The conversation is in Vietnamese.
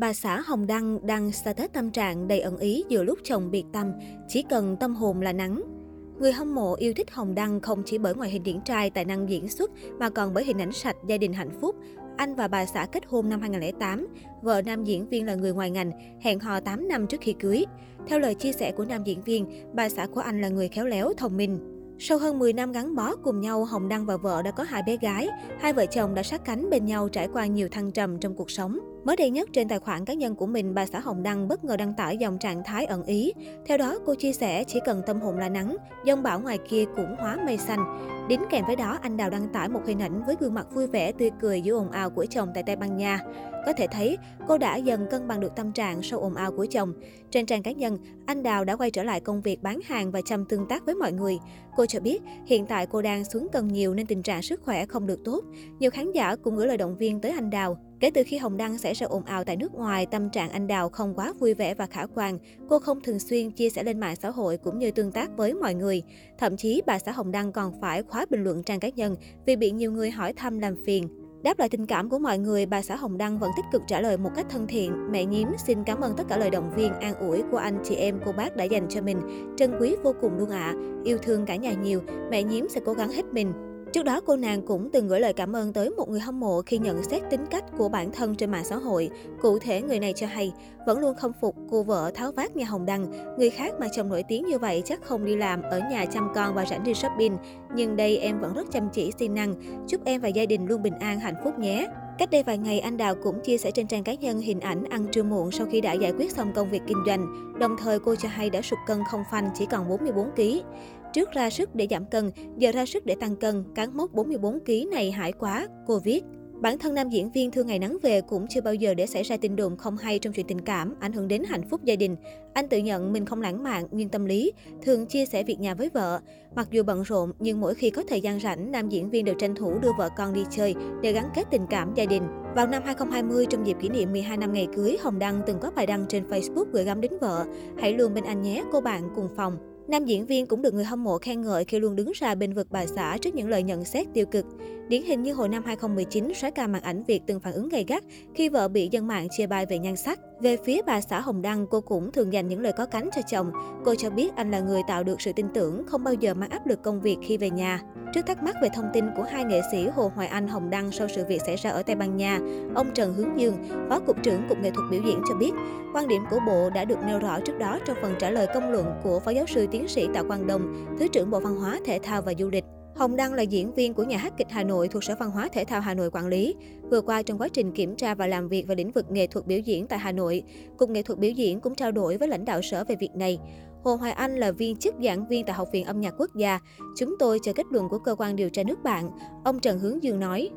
Bà xã Hồng Đăng đăng status tâm trạng đầy ẩn ý giữa lúc chồng biệt tâm, chỉ cần tâm hồn là nắng. Người hâm mộ yêu thích Hồng Đăng không chỉ bởi ngoại hình điển trai, tài năng diễn xuất mà còn bởi hình ảnh sạch, gia đình hạnh phúc. Anh và bà xã kết hôn năm 2008. Vợ nam diễn viên là người ngoài ngành, hẹn hò 8 năm trước khi cưới. Theo lời chia sẻ của nam diễn viên, bà xã của anh là người khéo léo, thông minh. Sau hơn 10 năm gắn bó cùng nhau, Hồng Đăng và vợ đã có hai bé gái. Hai vợ chồng đã sát cánh bên nhau trải qua nhiều thăng trầm trong cuộc sống. Mới đây nhất trên tài khoản cá nhân của mình, bà xã Hồng Đăng bất ngờ đăng tải dòng trạng thái ẩn ý. Theo đó, cô chia sẻ chỉ cần tâm hồn là nắng, dông bão ngoài kia cũng hóa mây xanh. Đính kèm với đó, anh Đào đăng tải một hình ảnh với gương mặt vui vẻ, tươi cười giữa ồn ào của chồng tại Tây Ban Nha. Có thể thấy, cô đã dần cân bằng được tâm trạng sau ồn ào của chồng. Trên trang cá nhân, anh Đào đã quay trở lại công việc bán hàng và chăm tương tác với mọi người. Cô cho biết, hiện tại cô đang xuống cân nhiều nên tình trạng sức khỏe không được tốt. Nhiều khán giả cũng gửi lời động viên tới anh Đào. Kể từ khi Hồng Đăng xảy ra ồn ào tại nước ngoài, tâm trạng anh Đào không quá vui vẻ và khả quan. Cô không thường xuyên chia sẻ lên mạng xã hội cũng như tương tác với mọi người. Thậm chí, bà xã Hồng Đăng còn phải khóa bình luận trang cá nhân vì bị nhiều người hỏi thăm làm phiền. Đáp lại tình cảm của mọi người, bà xã Hồng Đăng vẫn tích cực trả lời một cách thân thiện. Mẹ nhím xin cảm ơn tất cả lời động viên, an ủi của anh chị em, cô bác đã dành cho mình. Trân quý vô cùng luôn ạ. À. Yêu thương cả nhà nhiều, mẹ nhím sẽ cố gắng hết mình. Trước đó, cô nàng cũng từng gửi lời cảm ơn tới một người hâm mộ khi nhận xét tính cách của bản thân trên mạng xã hội. Cụ thể, người này cho hay, vẫn luôn không phục cô vợ tháo vát nhà Hồng Đăng. Người khác mà chồng nổi tiếng như vậy chắc không đi làm, ở nhà chăm con và rảnh đi shopping. Nhưng đây em vẫn rất chăm chỉ siêng năng. Chúc em và gia đình luôn bình an, hạnh phúc nhé. Cách đây vài ngày, anh Đào cũng chia sẻ trên trang cá nhân hình ảnh ăn trưa muộn sau khi đã giải quyết xong công việc kinh doanh. Đồng thời, cô cho hay đã sụt cân không phanh chỉ còn 44 kg. Trước ra sức để giảm cân, giờ ra sức để tăng cân, cán mốc 44 kg này hại quá, cô viết. Bản thân nam diễn viên thương ngày nắng về cũng chưa bao giờ để xảy ra tin đồn không hay trong chuyện tình cảm, ảnh hưởng đến hạnh phúc gia đình. Anh tự nhận mình không lãng mạn, nhưng tâm lý, thường chia sẻ việc nhà với vợ. Mặc dù bận rộn, nhưng mỗi khi có thời gian rảnh, nam diễn viên đều tranh thủ đưa vợ con đi chơi để gắn kết tình cảm gia đình. Vào năm 2020, trong dịp kỷ niệm 12 năm ngày cưới, Hồng Đăng từng có bài đăng trên Facebook gửi gắm đến vợ. Hãy luôn bên anh nhé, cô bạn cùng phòng. Nam diễn viên cũng được người hâm mộ khen ngợi khi luôn đứng ra bên vực bà xã trước những lời nhận xét tiêu cực. Điển hình như hồi năm 2019, soái ca màn ảnh Việt từng phản ứng gay gắt khi vợ bị dân mạng chia bai về nhan sắc. Về phía bà xã Hồng Đăng, cô cũng thường dành những lời có cánh cho chồng. Cô cho biết anh là người tạo được sự tin tưởng, không bao giờ mang áp lực công việc khi về nhà. Trước thắc mắc về thông tin của hai nghệ sĩ Hồ Hoài Anh, Hồng Đăng sau sự việc xảy ra ở Tây Ban Nha, ông Trần Hướng Dương, Phó Cục trưởng Cục Nghệ thuật biểu diễn cho biết, quan điểm của Bộ đã được nêu rõ trước đó trong phần trả lời công luận của Phó Giáo sư Tiến sĩ Tạ Quang Đông, Thứ trưởng Bộ Văn hóa, Thể thao và Du lịch. Hồng Đăng là diễn viên của nhà hát kịch Hà Nội thuộc Sở Văn hóa Thể thao Hà Nội quản lý. Vừa qua trong quá trình kiểm tra và làm việc về lĩnh vực nghệ thuật biểu diễn tại Hà Nội, Cục Nghệ thuật biểu diễn cũng trao đổi với lãnh đạo sở về việc này. Hồ Hoài Anh là viên chức giảng viên tại Học viện Âm nhạc Quốc gia. Chúng tôi chờ kết luận của cơ quan điều tra nước bạn. Ông Trần Hướng Dương nói.